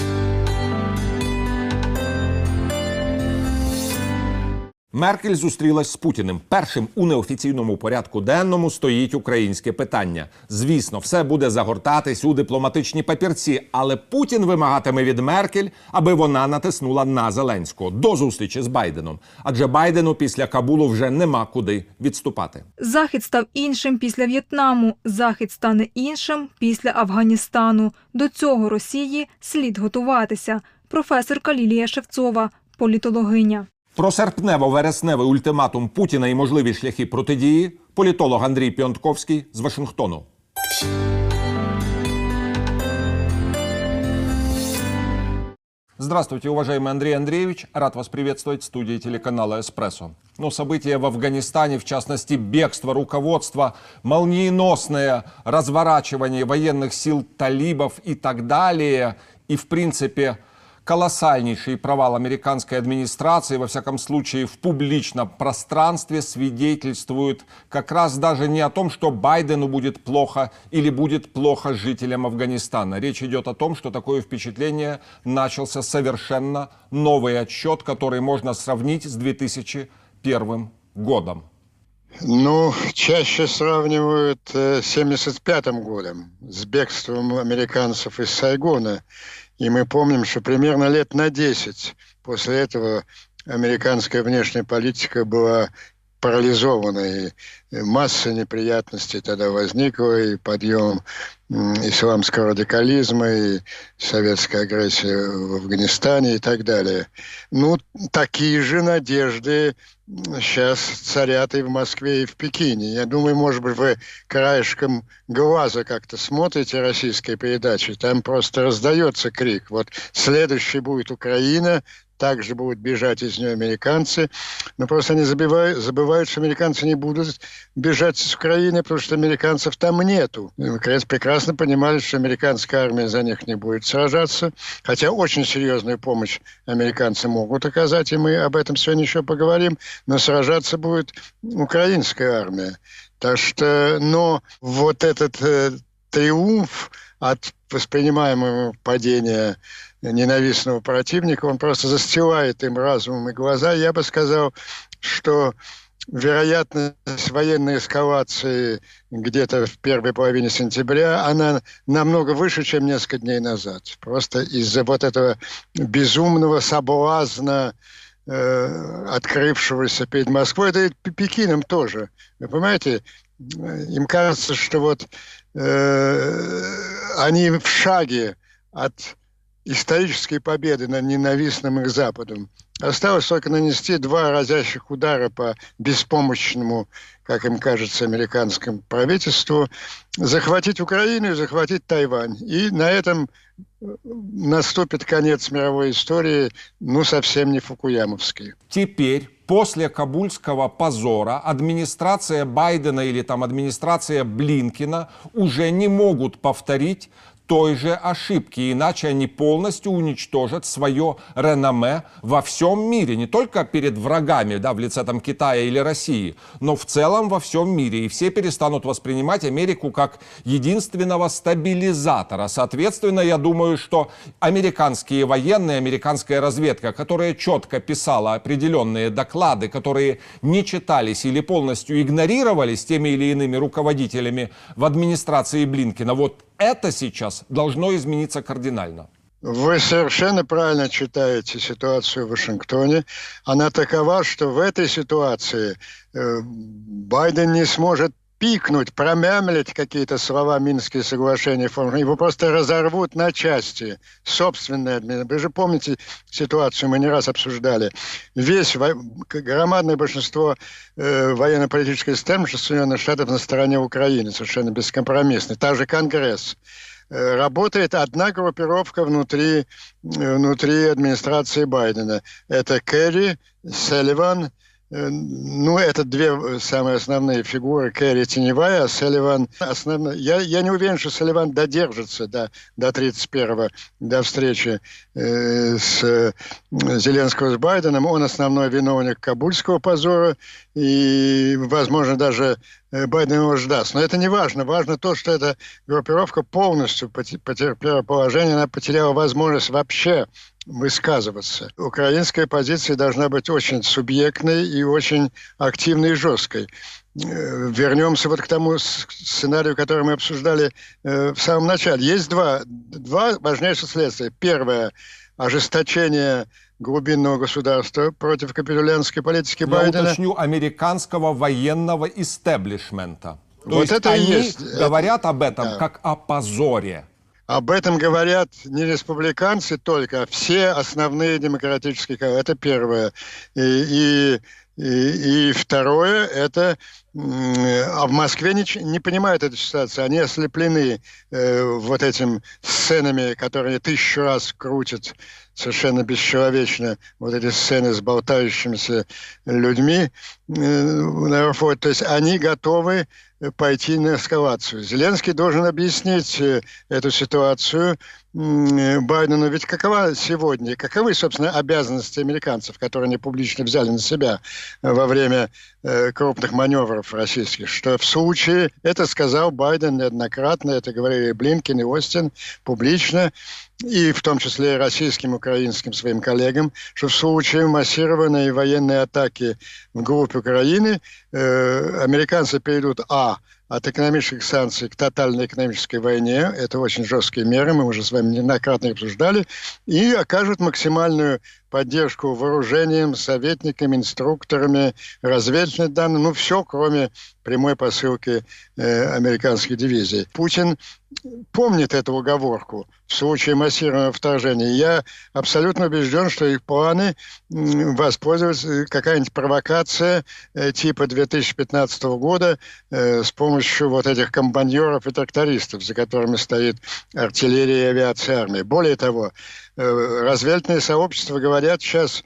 much. Меркель зустрілась з Путіним. Першим у неофіційному порядку денному стоїть українське питання. Звісно, все буде загортатись у дипломатичні папірці, але Путін вимагатиме від Меркель, аби вона натиснула на Зеленського до зустрічі з Байденом. Адже Байдену після Кабулу вже нема куди відступати. Захід став іншим після В'єтнаму. Захід стане іншим після Афганістану. До цього Росії слід готуватися. Професорка Лілія Шевцова, політологиня. Про серпнево-вересневий ультиматум Путіна і можливі шляхи протидії політолог Андрій Піонтковський з Вашингтону. Здравствуйте, уважаемый Андрей Андреевич. Рад вас приветствовать в студии телеканала «Эспрессо». Но события в Афганистане, в частности, бегство руководства, молниеносное разворачивание военных сил талибов и так далее, и, в принципе, колоссальнейший провал американской администрации, во всяком случае в публичном пространстве, свидетельствует как раз даже не о том, что Байдену будет плохо или будет плохо жителям Афганистана. Речь идет о том, что такое впечатление начался совершенно новый отчет, который можно сравнить с 2001 годом. Ну, чаще сравнивают э, 75 годом с бегством американцев из Сайгона. И мы помним, что примерно лет на 10 после этого американская внешняя политика была парализована, и масса неприятностей тогда возникла, и подъем исламского радикализма, и советская агрессия в Афганистане и так далее. Ну, такие же надежды сейчас царят и в Москве, и в Пекине. Я думаю, может быть, вы краешком глаза как-то смотрите российские передачи, там просто раздается крик. Вот следующий будет Украина, также будут бежать из нее американцы. Но просто они забивают, забывают, что американцы не будут бежать с Украины, потому что американцев там нету. И, прекрасно понимали, что американская армия за них не будет сражаться. Хотя очень серьезную помощь американцы могут оказать, и мы об этом сегодня еще поговорим. Но сражаться будет украинская армия. Так что, но вот этот э, триумф от воспринимаемого падения ненавистного противника, он просто застилает им разумом и глаза. Я бы сказал, что вероятность военной эскалации где-то в первой половине сентября, она намного выше, чем несколько дней назад. Просто из-за вот этого безумного соблазна, э, открывшегося перед Москвой, да и Пекином тоже. Вы понимаете, им кажется, что вот э, они в шаге от исторической победы над ненавистным их Западом. Осталось только нанести два разящих удара по беспомощному, как им кажется, американскому правительству, захватить Украину и захватить Тайвань. И на этом наступит конец мировой истории, ну, совсем не фукуямовский. Теперь после кабульского позора администрация Байдена или там администрация Блинкина уже не могут повторить той же ошибки, иначе они полностью уничтожат свое реноме во всем мире, не только перед врагами, да, в лице там Китая или России, но в целом во всем мире. И все перестанут воспринимать Америку как единственного стабилизатора. Соответственно, я думаю, что американские военные, американская разведка, которая четко писала определенные доклады, которые не читались или полностью игнорировались теми или иными руководителями в администрации Блинкина, вот это сейчас должно измениться кардинально. Вы совершенно правильно читаете ситуацию в Вашингтоне. Она такова, что в этой ситуации э, Байден не сможет пикнуть, промямлить какие-то слова Минские соглашения, его просто разорвут на части. Собственные Вы же помните ситуацию, мы не раз обсуждали. Весь громадное большинство э, военно-политической системы Соединенных Штатов на стороне Украины, совершенно бескомпромиссно. Также Конгресс э, работает одна группировка внутри, э, внутри администрации Байдена. Это Керри, Селливан, ну, это две э, самые основные фигуры. Кэрри теневая, а Селливан основная. Я, я не уверен, что Селливан додержится до, до 31-го, до встречи э, с э, Зеленского с Байденом. Он основной виновник кабульского позора и, возможно, даже э, Байден его ждаст. Но это не важно. Важно то, что эта группировка полностью потерпела положение, она потеряла возможность вообще высказываться. Украинская позиция должна быть очень субъектной и очень активной и жесткой. Э, вернемся вот к тому сценарию, который мы обсуждали э, в самом начале. Есть два, два важнейших следствия. Первое – ожесточение глубинного государства против капитулянской политики Я Байдена. уточню, американского военного истеблишмента. То вот есть это они есть. говорят об этом Да. как о позоре. Об этом говорят не республиканцы только, а все основные демократические... Это первое. И, и, и, и второе, это... А в Москве не, не понимают эту ситуацию. Они ослеплены э, вот этим сценами, которые тысячу раз крутят совершенно бесчеловечно вот эти сцены с болтающимися людьми. Э, то есть они готовы пойти на эскалацию. Зеленский должен объяснить э, эту ситуацию Байдену. Ведь какова сегодня, каковы, собственно, обязанности американцев, которые они публично взяли на себя во время э, крупных маневров российских, что в случае, это сказал Байден неоднократно, это говорили Блинкин и Остин публично, и в том числе российским, украинским своим коллегам, что в случае массированной военной атаки в группе Украины э, американцы перейдут а от экономических санкций к тотальной экономической войне. Это очень жесткие меры, мы уже с вами неоднократно обсуждали. И окажут максимальную поддержку вооружением, советниками, инструкторами, разведывательными данными, ну, все, кроме прямой посылки э, американских дивизий. Путин помнит эту уговорку в случае массированного вторжения. Я абсолютно убежден, что их планы воспользоваться какая-нибудь провокация э, типа 2015 года э, с помощью вот этих комбайнеров и трактористов, за которыми стоит артиллерия, авиация, армия. Более того, э, разведывательные сообщества говорят сейчас,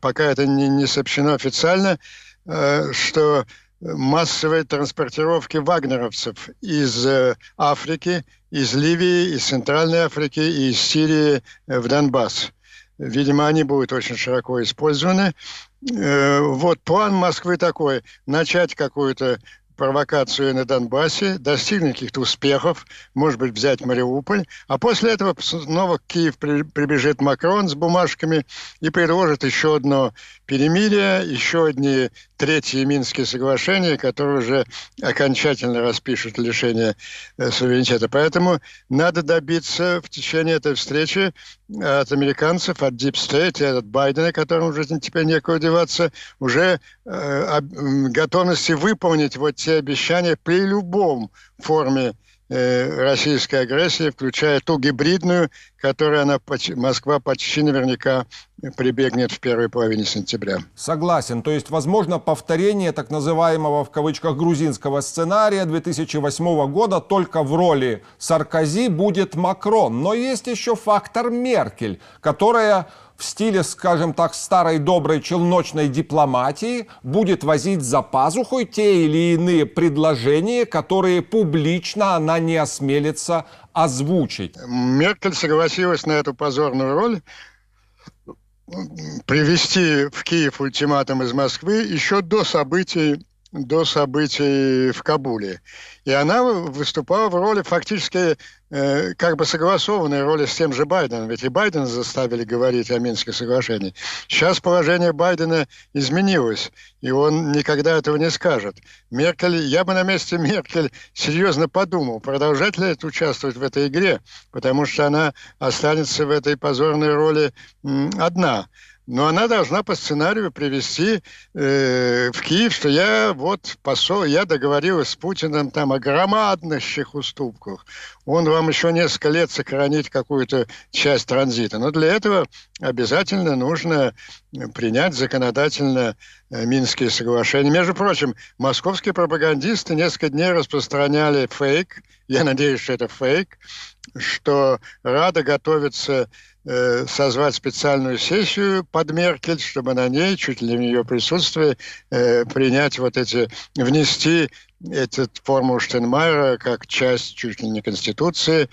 пока это не, не сообщено официально, э, что массовой транспортировки вагнеровцев из э, Африки, из Ливии, из Центральной Африки и из Сирии в Донбасс. Видимо, они будут очень широко использованы. Вот план Москвы такой. Начать какую-то провокацию на Донбассе, достигнуть каких-то успехов, может быть, взять Мариуполь, а после этого снова в Киев прибежит Макрон с бумажками и предложит еще одно перемирие, еще одни третьи Минские соглашения, которые уже окончательно распишут лишение э, суверенитета. Поэтому надо добиться в течение этой встречи от американцев, от Deep State и от Байдена, которому уже теперь некуда деваться, уже э, готовности выполнить вот те обещания при любом форме э, российской агрессии, включая ту гибридную, которой она, Москва почти наверняка прибегнет в первой половине сентября. Согласен. То есть, возможно, повторение так называемого в кавычках грузинского сценария 2008 года только в роли Саркози будет Макрон. Но есть еще фактор Меркель, которая в стиле, скажем так, старой доброй челночной дипломатии будет возить за пазухой те или иные предложения, которые публично она не осмелится озвучить. Меркель согласилась на эту позорную роль привести в Киев ультиматум из Москвы еще до событий до событий в Кабуле. И она выступала в роли фактически э, как бы согласованной роли с тем же Байденом. Ведь и Байдена заставили говорить о Минских соглашениях. Сейчас положение Байдена изменилось, и он никогда этого не скажет. Меркель, я бы на месте Меркель серьезно подумал, продолжать ли это участвовать в этой игре, потому что она останется в этой позорной роли м, одна но она должна по сценарию привести э, в Киев, что я вот посол, я договорилась с Путиным там о громадных уступках. Он вам еще несколько лет сохранить какую-то часть транзита. Но для этого обязательно нужно принять законодательно э, Минские соглашения. Между прочим, московские пропагандисты несколько дней распространяли фейк, я надеюсь, что это фейк, что Рада готовится э, созвать специальную сессию под Меркель, чтобы на ней, чуть ли не в ее присутствии, э, принять вот эти, внести эту форму Штенмайера как часть чуть ли не Конституции.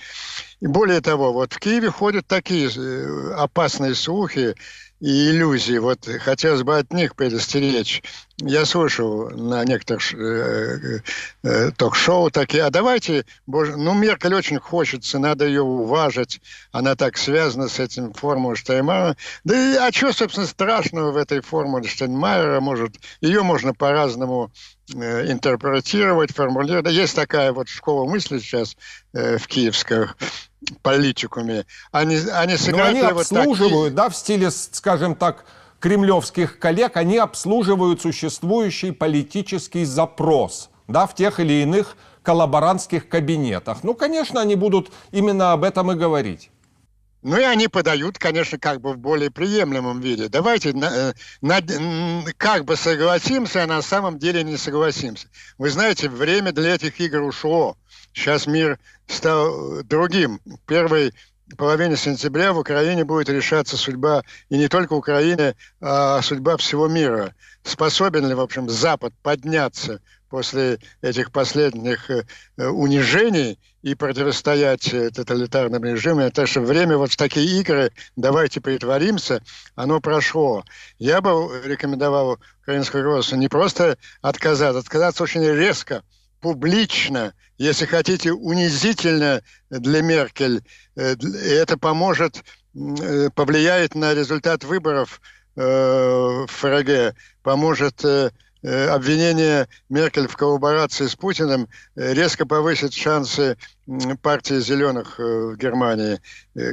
И более того, вот в Киеве ходят такие э, опасные слухи, и иллюзий. Вот хотелось бы от них предостеречь. Я слышал на некоторых э, э, ток-шоу такие, а давайте, боже, ну, Меркель очень хочется, надо ее уважить, она так связана с этим формулой Штайнмайера. Да и, а что, собственно, страшного в этой формуле Штайнмайера? Может, ее можно по-разному э, интерпретировать, формулировать. Есть такая вот школа мысли сейчас э, в Киевском политикуме. Они, они Но они обслуживают, вот да, в стиле, скажем так, кремлевских коллег, они обслуживают существующий политический запрос, да, в тех или иных коллаборантских кабинетах. Ну, конечно, они будут именно об этом и говорить. Ну и они подают, конечно, как бы в более приемлемом виде. Давайте на, э, на, как бы согласимся, а на самом деле не согласимся. Вы знаете, время для этих игр ушло. Сейчас мир стал другим. Первый половине сентября в Украине будет решаться судьба и не только Украины, а судьба всего мира. Способен ли, в общем, Запад подняться после этих последних э, унижений и противостоять э, тоталитарным режимам. Так что время вот в такие игры «давайте притворимся», оно прошло. Я бы рекомендовал украинскому руководству не просто отказаться, отказаться очень резко – публично, если хотите, унизительно для Меркель. Э, это поможет, э, повлияет на результат выборов э, в ФРГ, поможет Э, обвинение Меркель в коллаборации с Путиным э, резко повысит шансы партии зеленых э, в Германии,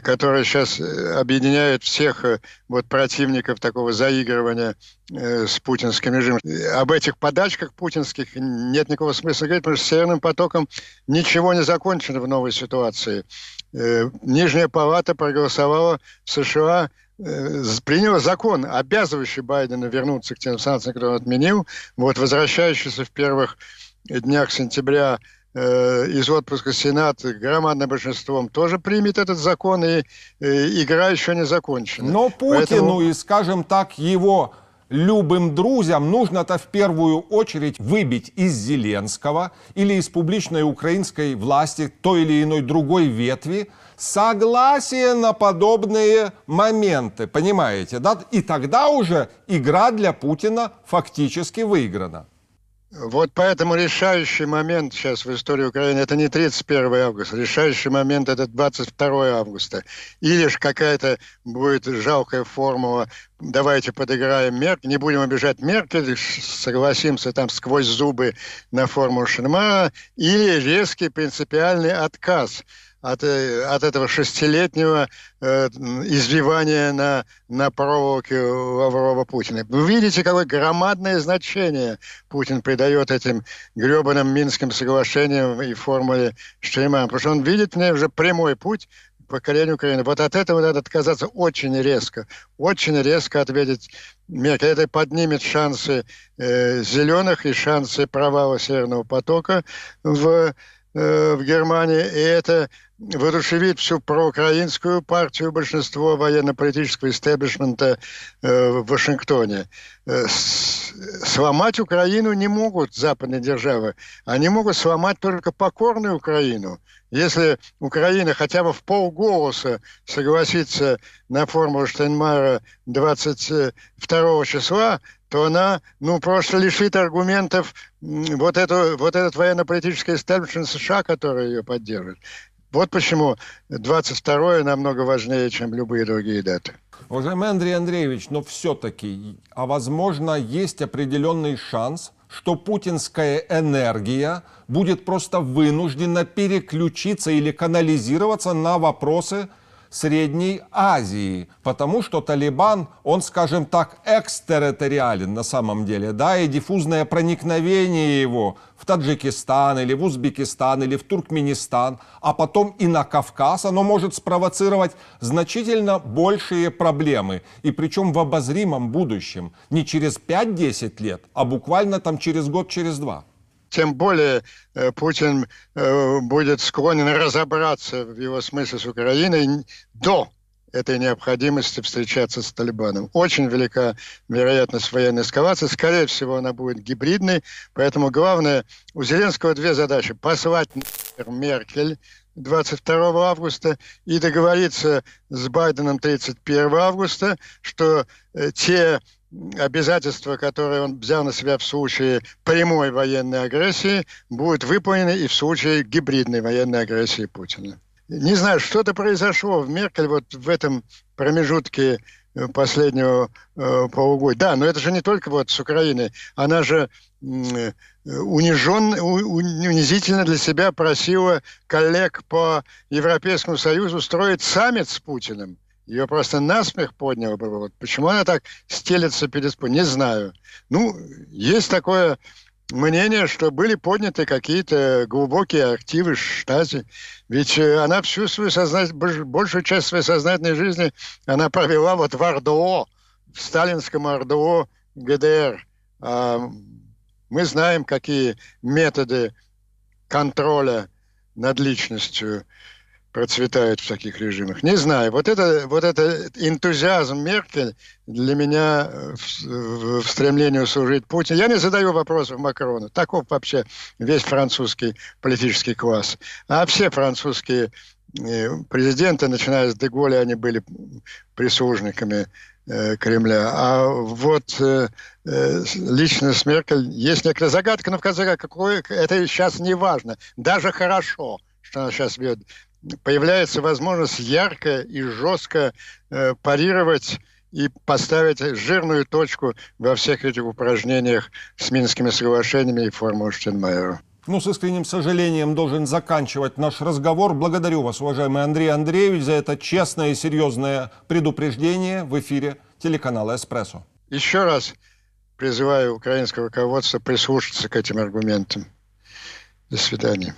которая сейчас объединяет всех вот противников такого заигрывания с путинским режимом. Об этих подачках путинских нет никакого смысла говорить, потому что с Северным потоком ничего не закончено в новой ситуации. Нижняя палата проголосовала в США Э, принял закон, обязывающий Байдена вернуться к тем санкциям, которые он отменил, вот, возвращающийся в первых днях сентября э, из отпуска Сенат громадным большинством тоже примет этот закон, и э, игра еще не закончена. Но Путину Поэтому... и, скажем так, его любым друзьям нужно-то в первую очередь выбить из Зеленского или из публичной украинской власти той или иной другой ветви согласие на подобные моменты, понимаете, да? И тогда уже игра для Путина фактически выиграна. Вот поэтому решающий момент сейчас в истории Украины это не 31 августа, решающий момент это 22 августа. Или же какая-то будет жалкая формула давайте подыграем Меркель, не будем обижать Меркель, согласимся там сквозь зубы на форму Шенмара, или резкий принципиальный отказ – от, э, от этого шестилетнего э, извивания на, на проволоке Лаврова Путина. Вы видите, какое громадное значение Путин придает этим гребаным Минским соглашениям и формуле Штеймана, потому что он видит в ней уже прямой путь покорению Украины. Вот от этого надо отказаться очень резко. Очень резко ответить Меркель. Это поднимет шансы э, зеленых и шансы провала Северного потока в, э, в Германии. И это воодушевить всю проукраинскую партию, большинство военно-политического истеблишмента э, в Вашингтоне. Э, сломать Украину не могут западные державы. Они могут сломать только покорную Украину. Если Украина хотя бы в полголоса согласится на формулу Штайнмайера 22 числа, то она, ну, просто лишит аргументов вот, эту, вот этот военно-политический истеблишмент США, который ее поддерживает. Вот почему 22 намного важнее, чем любые другие даты. Уважаемый Андрей Андреевич, но все-таки, а возможно, есть определенный шанс, что путинская энергия будет просто вынуждена переключиться или канализироваться на вопросы Средней Азии, потому что Талибан, он, скажем так, экстерриториален на самом деле, да, и диффузное проникновение его в Таджикистан или в Узбекистан или в Туркменистан, а потом и на Кавказ, оно может спровоцировать значительно большие проблемы, и причем в обозримом будущем, не через 5-10 лет, а буквально там через год, через два тем более э, Путин э, будет склонен разобраться в его смысле с Украиной до этой необходимости встречаться с Талибаном. Очень велика вероятность военной эскалации. Скорее всего, она будет гибридной. Поэтому главное, у Зеленского две задачи. Послать Меркель 22 августа и договориться с Байденом 31 августа, что э, те обязательства, которые он взял на себя в случае прямой военной агрессии, будут выполнены и в случае гибридной военной агрессии Путина. Не знаю, что-то произошло в Меркель вот в этом промежутке э, последнего э, полугодия. Да, но это же не только вот с Украиной. Она же м, унижен, унизительно для себя просила коллег по Европейскому Союзу устроить саммит с Путиным. Ее просто насмех подняло бы. Вот почему она так стелется перед не знаю. Ну, есть такое мнение, что были подняты какие-то глубокие активы штате. Ведь э, она всю свою сознать, больш- большую часть своей сознательной жизни она провела вот в РДО, в сталинском РДО ГДР. А мы знаем, какие методы контроля над личностью процветают в таких режимах. Не знаю. Вот это, вот это энтузиазм Меркель для меня э, в, в- стремлении служить Путину. Я не задаю вопросов Макрону. Таков вообще весь французский политический класс. А все французские э, президенты, начиная с Деголя, они были прислужниками э, Кремля. А вот э, лично с Меркель есть некоторая загадка, но в конце концов, какое, это сейчас не важно. Даже хорошо, что она сейчас ведет. Появляется возможность ярко и жестко э, парировать и поставить жирную точку во всех этих упражнениях с Минскими соглашениями и формулой Штенмайера. Ну, с искренним сожалением должен заканчивать наш разговор. Благодарю вас, уважаемый Андрей Андреевич, за это честное и серьезное предупреждение в эфире телеканала «Эспрессо». Еще раз призываю украинское руководство прислушаться к этим аргументам. До свидания.